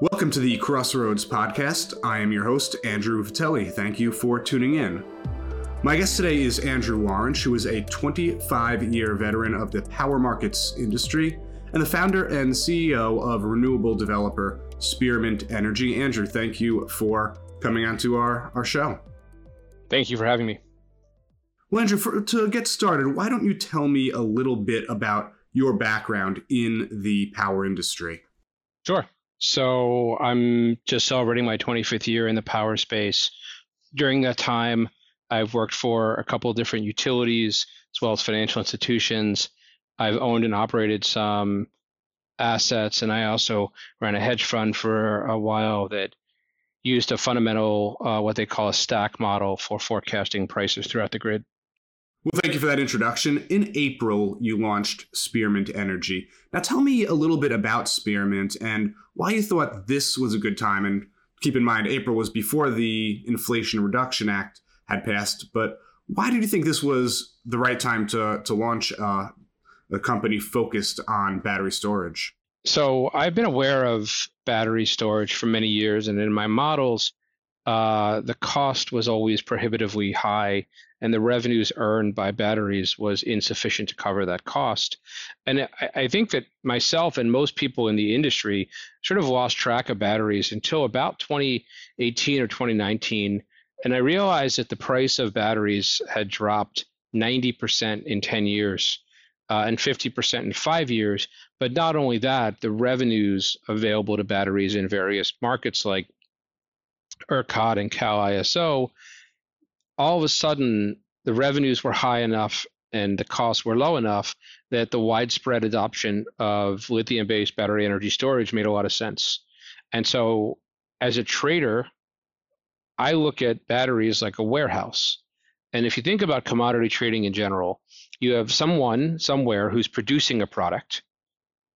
Welcome to the Crossroads podcast. I am your host, Andrew Vitelli. Thank you for tuning in. My guest today is Andrew Waranch, who is a 25 year veteran of the power markets industry and the founder and CEO of renewable developer Spearmint Energy. Andrew, thank you for coming onto our, our show. Thank you for having me. Well, Andrew, for, to get started, why don't you tell me a little bit about your background in the power industry? Sure. So I'm just celebrating my 25th year in the power space. During that time, I've worked for a couple of different utilities as well as financial institutions. I've owned and operated some assets, and I also ran a hedge fund for a while that used a fundamental, uh, what they call a stack model for forecasting prices throughout the grid. Well, thank you for that introduction. In April, you launched Spearmint Energy. Now, tell me a little bit about Spearmint and why you thought this was a good time. And keep in mind, April was before the Inflation Reduction Act had passed. But why did you think this was the right time to to launch uh, a company focused on battery storage? So I've been aware of battery storage for many years, and in my models, uh, the cost was always prohibitively high and the revenues earned by batteries was insufficient to cover that cost. And I, I, think that myself and most people in the industry sort of lost track of batteries until about 2018 or 2019. And I realized that the price of batteries had dropped 90% in 10 years uh, and 50% in five years. But not only that, the revenues available to batteries in various markets like ERCOT and Cal ISO all of a sudden the revenues were high enough and the costs were low enough that the widespread adoption of lithium based battery energy storage made a lot of sense. And so, as a trader, I look at batteries like a warehouse. And if you think about commodity trading in general, you have someone somewhere who's producing a product,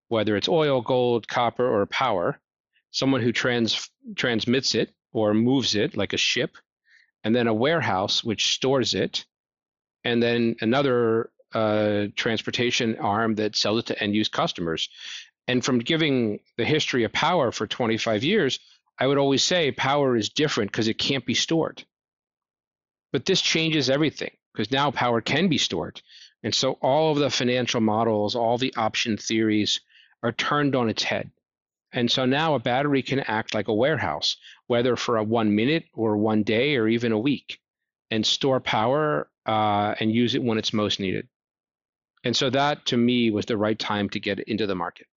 whether it's oil, gold, copper, or power, someone who trans, transmits it or moves it like a ship, and then a warehouse which stores it, and then another uh, transportation arm that sells it to end use customers. And from giving the history of power for 25 years, I would always say power is different because it can't be stored. But this changes everything because now power can be stored. And so all of the financial models, all the option theories are turned on its head. And so now a battery can act like a warehouse, whether for a one minute or one day or even a week, and store power uh, and use it when it's most needed. And so that to me was the right time to get into the market.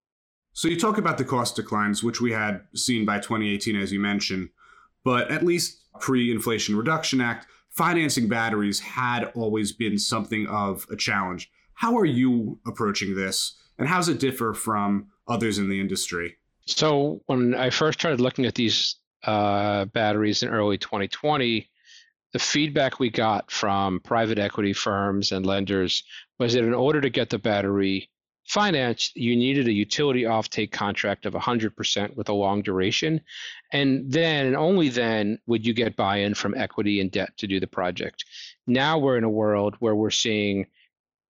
So you talk about the cost declines, which we had seen by 2018, as you mentioned, but at least pre Inflation Reduction Act, financing batteries had always been something of a challenge. How are you approaching this, and how does it differ from others in the industry? So when I first started looking at these uh, batteries in early 2020, the feedback we got from private equity firms and lenders was that in order to get the battery financed, you needed a utility offtake contract of 100% with a long duration. And then, and only then, would you get buy in from equity and debt to do the project. Now we're in a world where we're seeing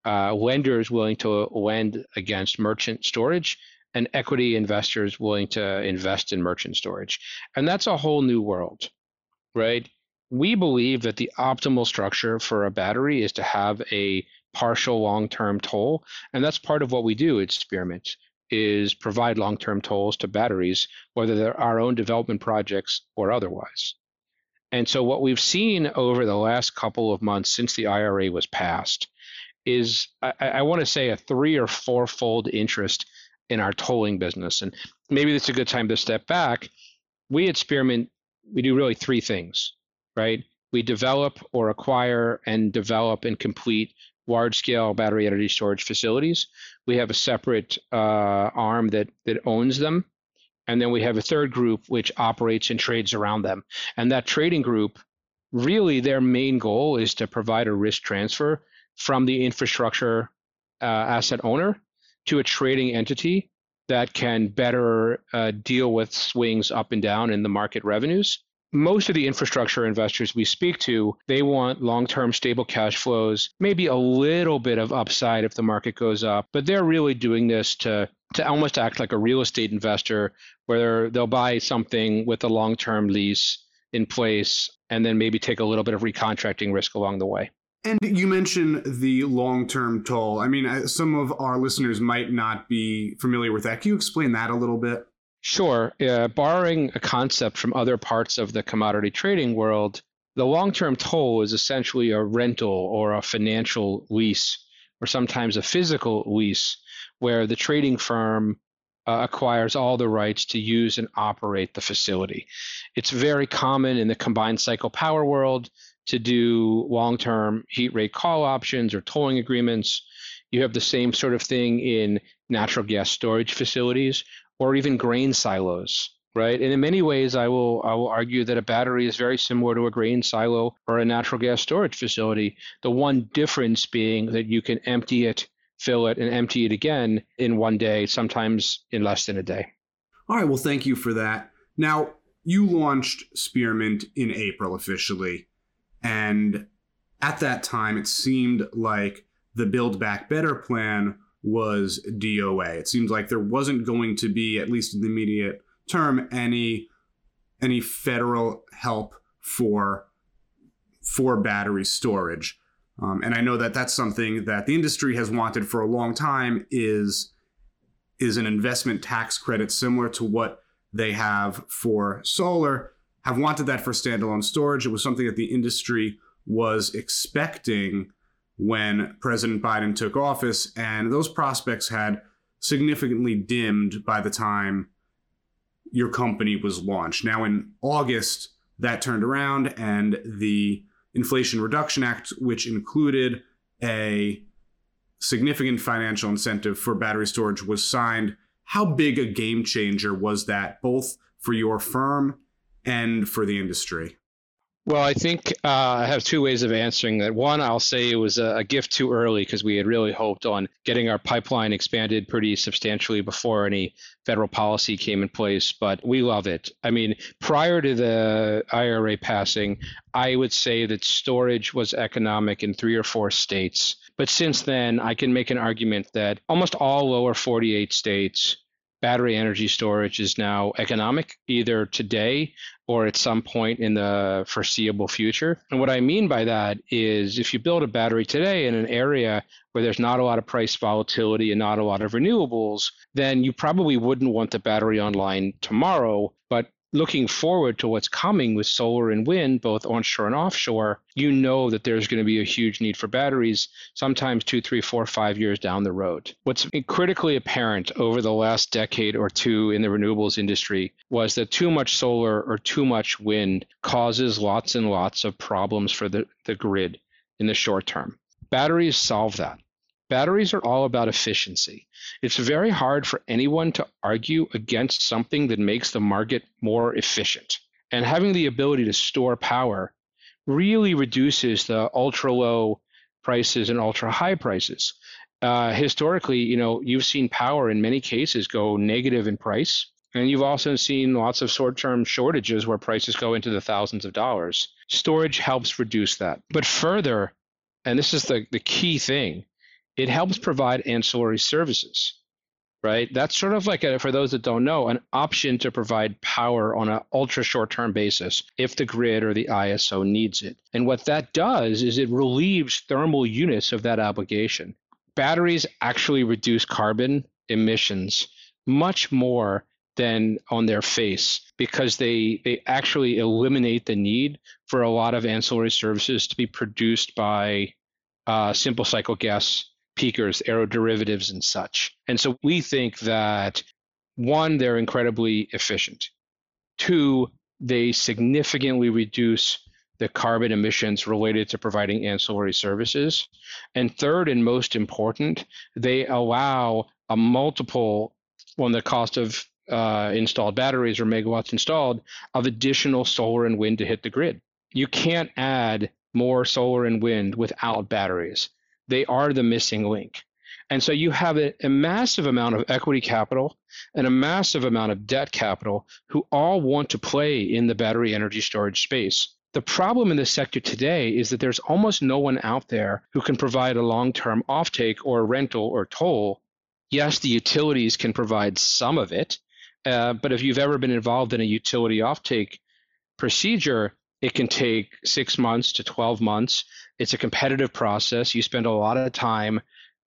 uh, lenders willing to lend against merchant storage and equity investors willing to invest in merchant storage. And that's a whole new world, right? We believe that the optimal structure for a battery is to have a partial long-term toll, and that's part of what we do at Spearmint is provide long-term tolls to batteries, whether they're our own development projects or otherwise. And so what we've seen over the last couple of months since the IRA was passed is I, I want to say a three or four-fold interest in our tolling business. And maybe it's a good time to step back. We at we do really three things, right? We develop or acquire and develop and complete large scale battery energy storage facilities. We have a separate uh, arm that, that owns them. And then we have a third group which operates and trades around them. And that trading group, really, their main goal is to provide a risk transfer from the infrastructure uh, asset owner to a trading entity that can better uh, deal with swings up and down in the market revenues. Most of the infrastructure investors we speak to, they want long-term stable cash flows, maybe a little bit of upside if the market goes up, but they're really doing this to to almost act like a real estate investor where they'll buy something with a long term lease in place and then maybe take a little bit of recontracting risk along the way. And you mentioned the long term toll. I mean, some of our listeners might not be familiar with that. Can you explain that a little bit? Sure. Uh, borrowing a concept from other parts of the commodity trading world, the long term toll is essentially a rental or a financial lease, or sometimes a physical lease, where the trading firm uh, acquires all the rights to use and operate the facility. It's very common in the combined cycle power world to do long term heat rate call options or tolling agreements. You have the same sort of thing in natural gas storage facilities or even grain silos right? And in many ways, I will I will argue that a battery is very similar to a grain silo or a natural gas storage facility. The one difference being that you can empty it, fill it, and empty it again in one day, sometimes in less than a day. All right. Well, thank you for that. Now you launched Spearmint in April officially, and at that time, it seemed like the Build Back Better plan was DOA. It seems like there wasn't going to be, at least in the immediate term, any any federal help for for battery storage. Um, and I know that that's something that the industry has wanted for a long time is is an investment tax credit similar to what they have for solar. Have wanted that for standalone storage. It was something that the industry was expecting when President Biden took office, and those prospects had significantly dimmed by the time your company was launched. Now, in August, that turned around, and the Inflation Reduction Act, which included a significant financial incentive for battery storage, was signed. How big a game changer was that, both for your firm and for the industry? Well, I think uh, I have two ways of answering that. One, I'll say it was a, a gift too early because we had really hoped on getting our pipeline expanded pretty substantially before any federal policy came in place, but we love it. I mean, prior to the IRA passing, I would say that storage was economic in three or four states. But since then, I can make an argument that almost all lower 48 states battery energy storage is now economic either today or at some point in the foreseeable future. And what I mean by that is if you build a battery today in an area where there's not a lot of price volatility and not a lot of renewables, then you probably wouldn't want the battery online tomorrow. But looking forward to what's coming with solar and wind, both onshore and offshore, you know that there's going to be a huge need for batteries sometimes two, three, four, five years down the road. What's critically apparent over the last decade or two in the renewables industry was that too much solar or too much wind causes lots and lots of problems for the, the grid in the short term. Batteries solve that. Batteries are all about efficiency. It's very hard for anyone to argue against something that makes the market more efficient. And having the ability to store power really reduces the ultra low prices and ultra high prices. Uh, historically, you know, you've seen power in many cases go negative in price. And you've also seen lots of short term shortages where prices go into the thousands of dollars. Storage helps reduce that. But further, and this is the, the key thing, it helps provide ancillary services right? That's sort of like a, for those that don't know an option to provide power on an ultra short term basis if the grid or the iso needs it. And what that does is it relieves thermal units of that obligation. Batteries actually reduce carbon emissions much more than on their face because they they actually eliminate the need for a lot of ancillary services to be produced by uh, simple cycle gas peakers, aeroderivatives, and such. And so we think that one, they're incredibly efficient. Two, they significantly reduce the carbon emissions related to providing ancillary services. And third, and most important, they allow a multiple on the cost of uh, installed batteries or megawatts installed of additional solar and wind to hit the grid. You can't add more solar and wind without batteries. They are the missing link. And so you have a, a, massive amount of equity capital and a massive amount of debt capital who all want to play in the battery energy storage space. The problem in the sector today is that there's almost no one out there who can provide a long term offtake or rental or toll Yes, the utilities can provide some of it, uh, but if you've ever been involved in a utility offtake procedure, it can take six months to 12 months. It's a competitive process. You spend a lot of time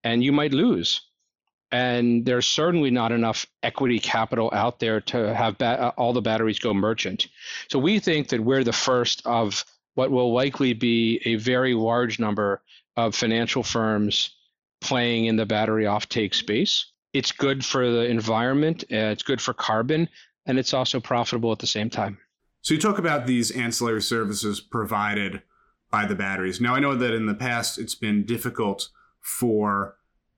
and you might lose. And there's certainly not enough equity capital out there to have ba- all the batteries go merchant. So we think that we're the first of what will likely be a very large number of financial firms playing in the battery offtake space. It's good for the environment, uh, it's good for carbon, and it's also profitable at the same time. So you talk about these ancillary services provided by the batteries. Now I know that in the past it's been difficult for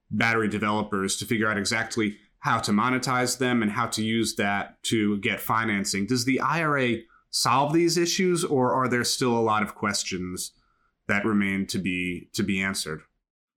battery developers to figure out exactly how to monetize them and how to use that to get financing. Does the IRA solve these issues or are there still a lot of questions that remain to be to be answered?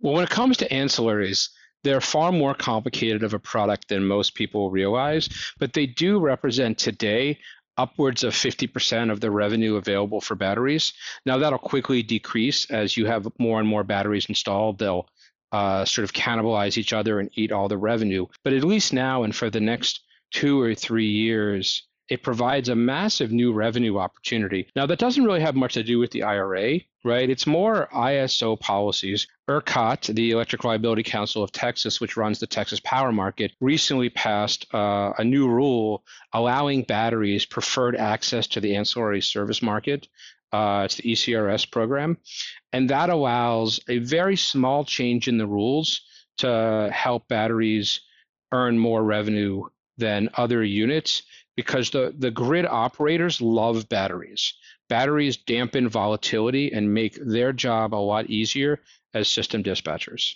Well, when it comes to ancillaries, they're far more complicated of a product than most people realize, but they do represent today upwards of 50% of the revenue available for batteries. Now, that'll quickly decrease as you have more and more batteries installed. They'll uh, sort of cannibalize each other and eat all the revenue. But at least now and for the next two or three years, it provides a massive new revenue opportunity. Now, that doesn't really have much to do with the IRA, right? It's more ISO policies. ERCOT, the Electric Reliability Council of Texas, which runs the Texas power market, recently passed uh, a new rule allowing batteries preferred access to the ancillary service market. Uh, it's the ECRS program. And that allows a very small change in the rules to help batteries earn more revenue than other units because the, the grid operators love batteries. Batteries dampen volatility and make their job a lot easier as system dispatchers.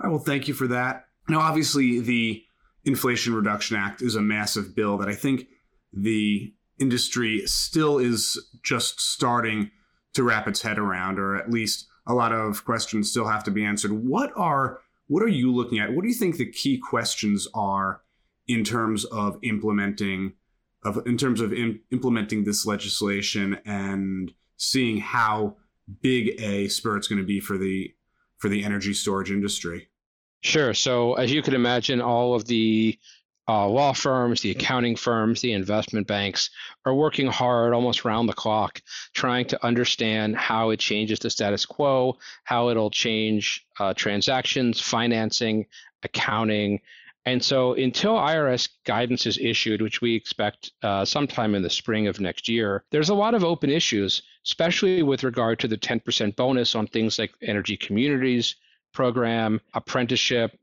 I will thank you for that. Now, obviously, the Inflation Reduction Act is a massive bill that I think the industry still is just starting to wrap its head around, or at least a lot of questions still have to be answered. What are what are you looking at? What do you think the key questions are in terms of implementing of in terms of in, implementing this legislation and seeing how big a spur it's going to be for the for the energy storage industry. Sure. So as you can imagine, all of the uh, law firms, the accounting firms, the investment banks are working hard almost round the clock trying to understand how it changes the status quo, how it'll change uh, transactions, financing, accounting, and so until IRS guidance is issued, which we expect uh, sometime in the spring of next year, there's a lot of open issues, especially with regard to the 10% bonus on things like energy communities program, apprenticeship,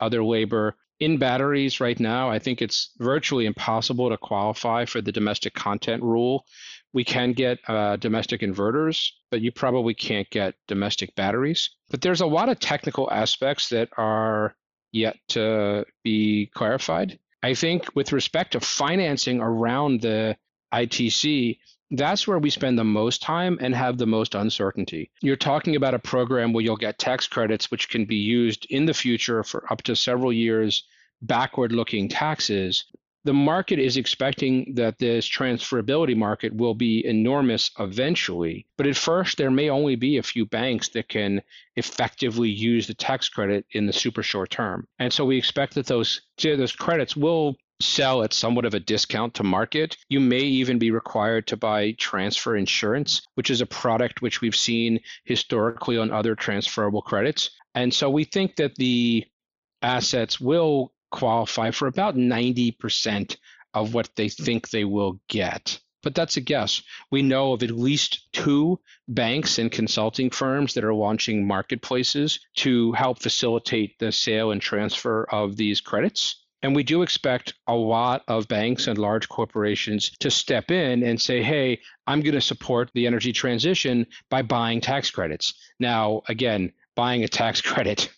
other labor. In batteries right now, I think it's virtually impossible to qualify for the domestic content rule. We can get uh, domestic inverters, but you probably can't get domestic batteries. But there's a lot of technical aspects that are yet to be clarified. I think with respect to financing around the ITC, that's where we spend the most time and have the most uncertainty. You're talking about a program where you'll get tax credits, which can be used in the future for up to several years backward looking taxes the market is expecting that this transferability market will be enormous eventually. But at first, there may only be a few banks that can effectively use the tax credit in the super short term. And so we expect that those, those credits will sell at somewhat of a discount to market. You may even be required to buy transfer insurance, which is a product which we've seen historically on other transferable credits. And so we think that the assets will qualify for about 90% of what they hmm. think they will get. But that's a guess. We know of at least two banks and consulting firms that are launching marketplaces to help facilitate the sale and transfer of these credits. And we do expect a lot of banks and large corporations to step in and say, hey, I'm going to support the energy transition by buying tax credits. Now, again, buying a tax credit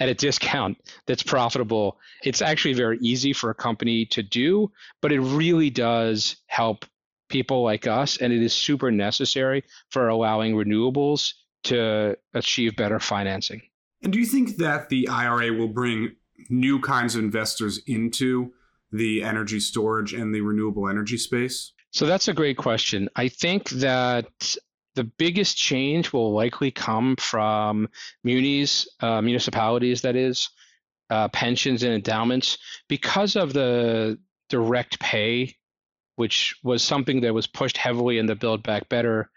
at a discount that's profitable. It's actually very easy for a company to do, but it really does help people like us, and it is super necessary for allowing renewables to achieve better financing. And do you think that the IRA will bring new kinds of investors into the energy storage and the renewable energy space? So that's a great question. I think that the biggest change will likely come from munis, uh, municipalities, that is, uh, pensions and endowments because of the direct pay, which was something that was pushed heavily in the Build Back Better,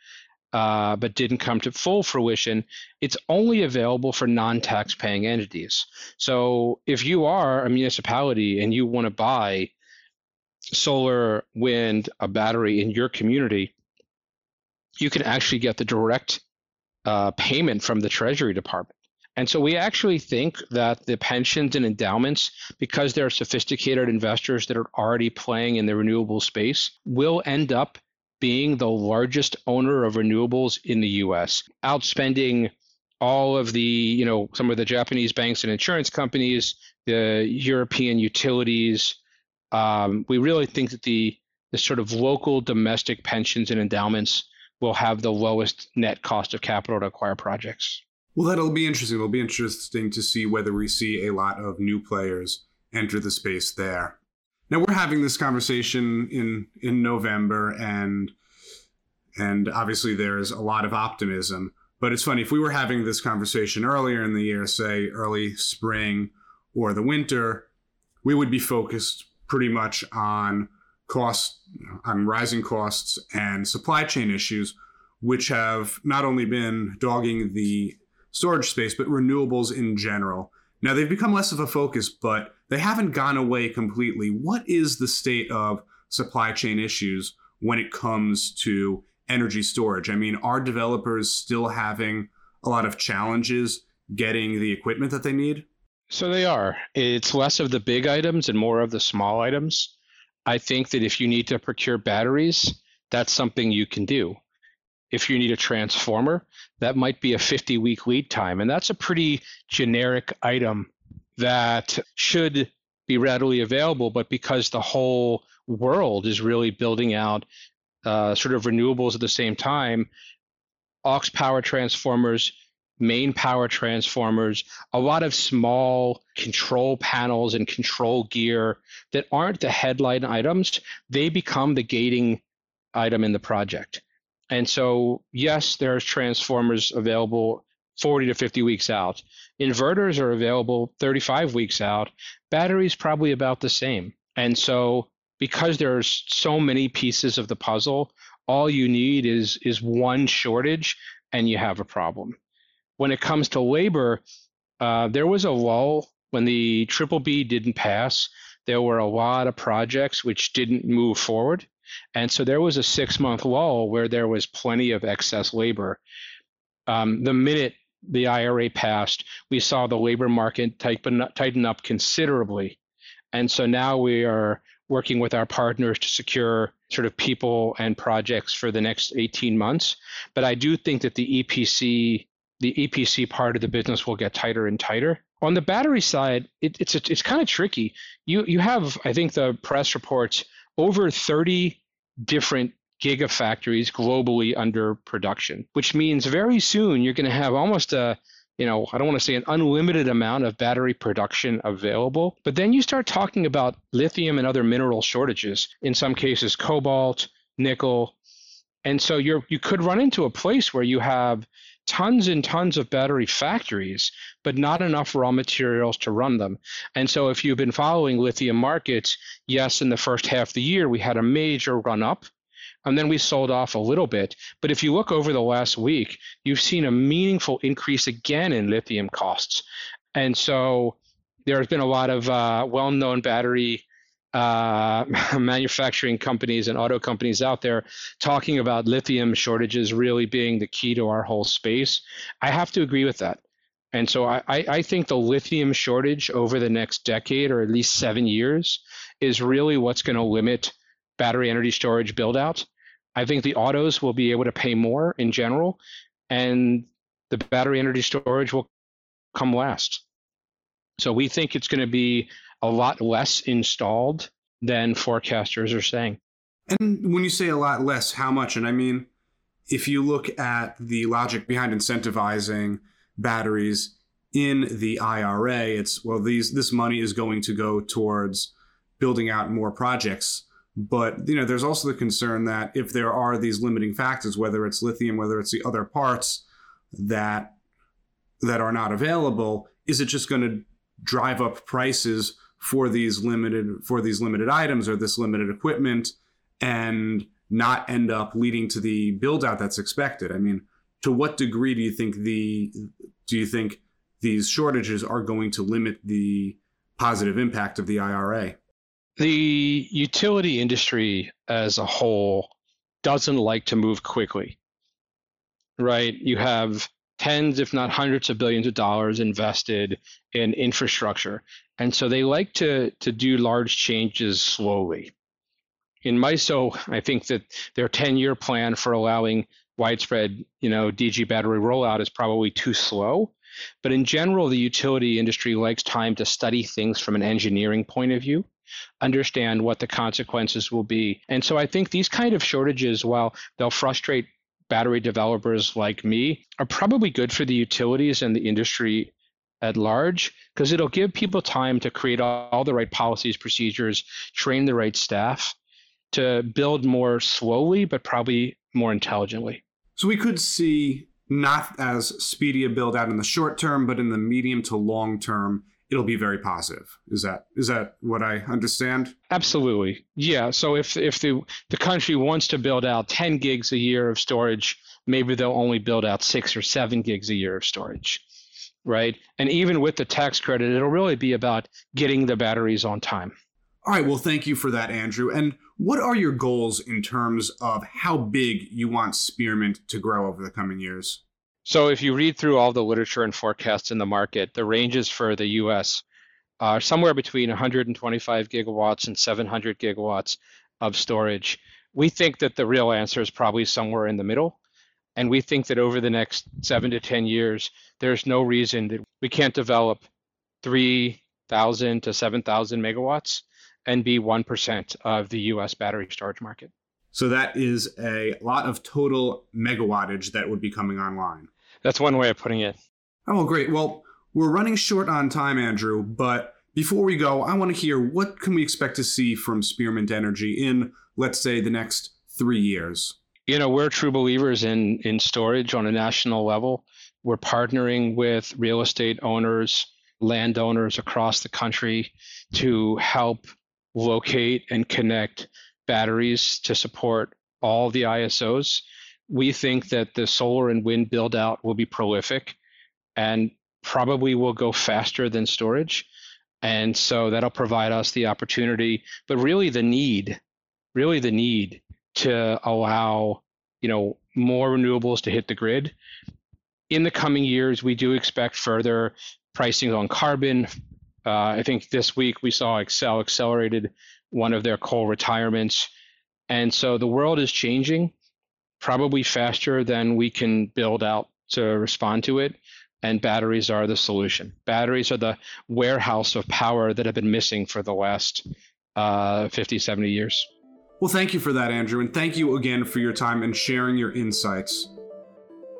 uh, but didn't come to full fruition. It's only available for non-tax paying entities. So if you are a municipality and you want to buy solar, wind, a battery in your community, you can actually get the direct uh, payment from the Treasury Department. And so we actually think that the pensions and endowments, because they're sophisticated investors that are already playing in the renewable space, will end up being the largest owner of renewables in the US, outspending all of the, you know, some of the Japanese banks and insurance companies, the European utilities. Um, we really think that the the sort of local domestic pensions and endowments will have the lowest net cost of capital to acquire projects. Well, that'll be interesting. It'll be interesting to see whether we see a lot of new players enter the space there. Now we're having this conversation in in November, and and obviously there's a lot of optimism. But it's funny if we were having this conversation earlier in the year, say early spring or the winter, we would be focused pretty much on cost, on rising costs and supply chain issues, which have not only been dogging the storage space, but renewables in general. Now, they've become less of a focus, but they haven't gone away completely. What is the state of supply chain issues when it comes to energy storage? I mean, are developers still having a lot of challenges getting the equipment that they need? So they are. It's less of the big items and more of the small items. I think that if you need to procure batteries, that's something you can do if you need a transformer, that might be a 50 week lead time. And that's a pretty generic item that should be readily available. But because the whole world is really building out uh, sort of renewables at the same time, aux power transformers, main power transformers, a lot of small control panels and control gear that aren't the headline items, they become the gating item in the project. And so, yes, there's transformers available 40 to 50 weeks out. Inverters are available 35 weeks out. Batteries probably about the same. And so, because there's so many pieces of the puzzle, all you need is is one shortage, and you have a problem. When it comes to labor, uh, there was a lull when the triple B didn't pass. There were a lot of projects which didn't move forward. And so there was a six month lull where there was plenty of excess labor. Um, the minute the IRA passed, we saw the labor market tighten, tighten up considerably. And so now we are working with our partners to secure sort of people and projects for the next 18 months. But I do think that the EPC, the EPC part of the business will get tighter and tighter. On the battery side, it, it's it's kind of tricky. You you have I think the press reports over 30 different gigafactories globally under production, which means very soon you're going to have almost a you know, I don't want to say an unlimited amount of battery production available, but then you start talking about lithium and other mineral shortages, in some cases cobalt, nickel. And so you're you could run into a place where you have tons and tons of battery factories, but not enough raw materials to run them. And so, if you've been following lithium markets, yes, in the first half of the year, we had a major run up. And then we sold off a little bit. But if you look over the last week, you've seen a meaningful increase again in lithium costs. And so there's been a lot of uh, well known battery uh, manufacturing companies and auto companies out there talking about lithium shortages really being the key to our whole space. I have to agree with that. And so I, I think the lithium shortage over the next decade or at least seven years is really what's going to limit battery energy storage build out. I think the autos will be able to pay more in general, and the battery energy storage will come last. So we think it's going to be a lot less installed than forecasters are saying. And when you say a lot less, how much? And I mean, if you look at the logic behind incentivizing batteries in the IRA, it's well, these this money is going to go towards building out more projects. But you know, there's also the concern that if there are these limiting factors, whether it's lithium, whether it's the other parts that that are not available, is it just going to drive up prices for these limited for these limited items or this limited equipment and not end up leading to the build out that's expected. I mean, to what degree do you think the do you think these shortages are going to limit the positive impact of the IRA? The utility industry as a whole doesn't like to move quickly. Right? You have tens, if not hundreds of billions of dollars invested in infrastructure. And so they like to, to do large changes slowly. In MISO, I think that their 10 year plan for allowing widespread, you know, DG battery rollout is probably too slow. But in general, the utility industry likes time to study things from an engineering point of view, understand what the consequences will be. And so I think these kind of shortages, while they'll frustrate battery developers like me are probably good for the utilities and the industry at large because it'll give people time to create all, all, the right policies, procedures, train the right staff to build more slowly, but probably more intelligently. So we could see not as speedy a build out in the short term, but in the medium to long term, it'll be very positive. Is that is that what I understand? Absolutely. Yeah. So if if the the country wants to build out 10 gigs a year of storage, maybe they'll only build out 6 or 7 gigs a year of storage. Right? And even with the tax credit, it'll really be about getting the batteries on time. All right, well thank you for that Andrew. And what are your goals in terms of how big you want Spearmint to grow over the coming years? So if you read through all the literature and forecasts in the market, the ranges for the US are somewhere between 125 gigawatts and 700 gigawatts of storage. We think that the real answer is probably somewhere in the middle. And we think that over the next seven to 10 years, there's no reason that we can't develop 3,000 to 7,000 megawatts and be 1% of the US battery storage market. So that is a lot of total megawattage that would be coming online. That's one way of putting it. Oh, great. Well, we're running short on time, Andrew, but before we go, I want to hear what can we expect to see from Spearmint Energy in, let's say, the next three years? You know, we're true believers in in storage on a national level. We're partnering with real estate owners, landowners across the country to help locate and connect batteries to support all the ISOs we think that the solar and wind build out will be prolific and probably will go faster than storage. And so that'll provide us the opportunity, but really the need, really the need to allow, you know, more renewables to hit the grid. In the coming years, we do expect further pricing on carbon. Uh, I think this week we saw Xcel accelerated one of their coal retirements. And so the world is changing probably faster than we can build out to respond to it. And batteries are the solution. Batteries are the warehouse of power that have been missing for the last uh, 50, 70 years. Well, thank you for that, Andrew. And thank you again for your time and sharing your insights.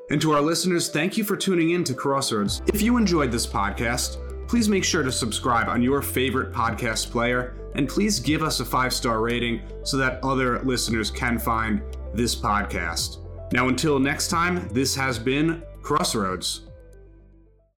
And to our listeners, thank you for tuning in to Crossroads. If you enjoyed this podcast, please make sure to subscribe on your favorite podcast player and please give us a five star rating so that other listeners can find this podcast. Now, until next time, this has been Crossroads.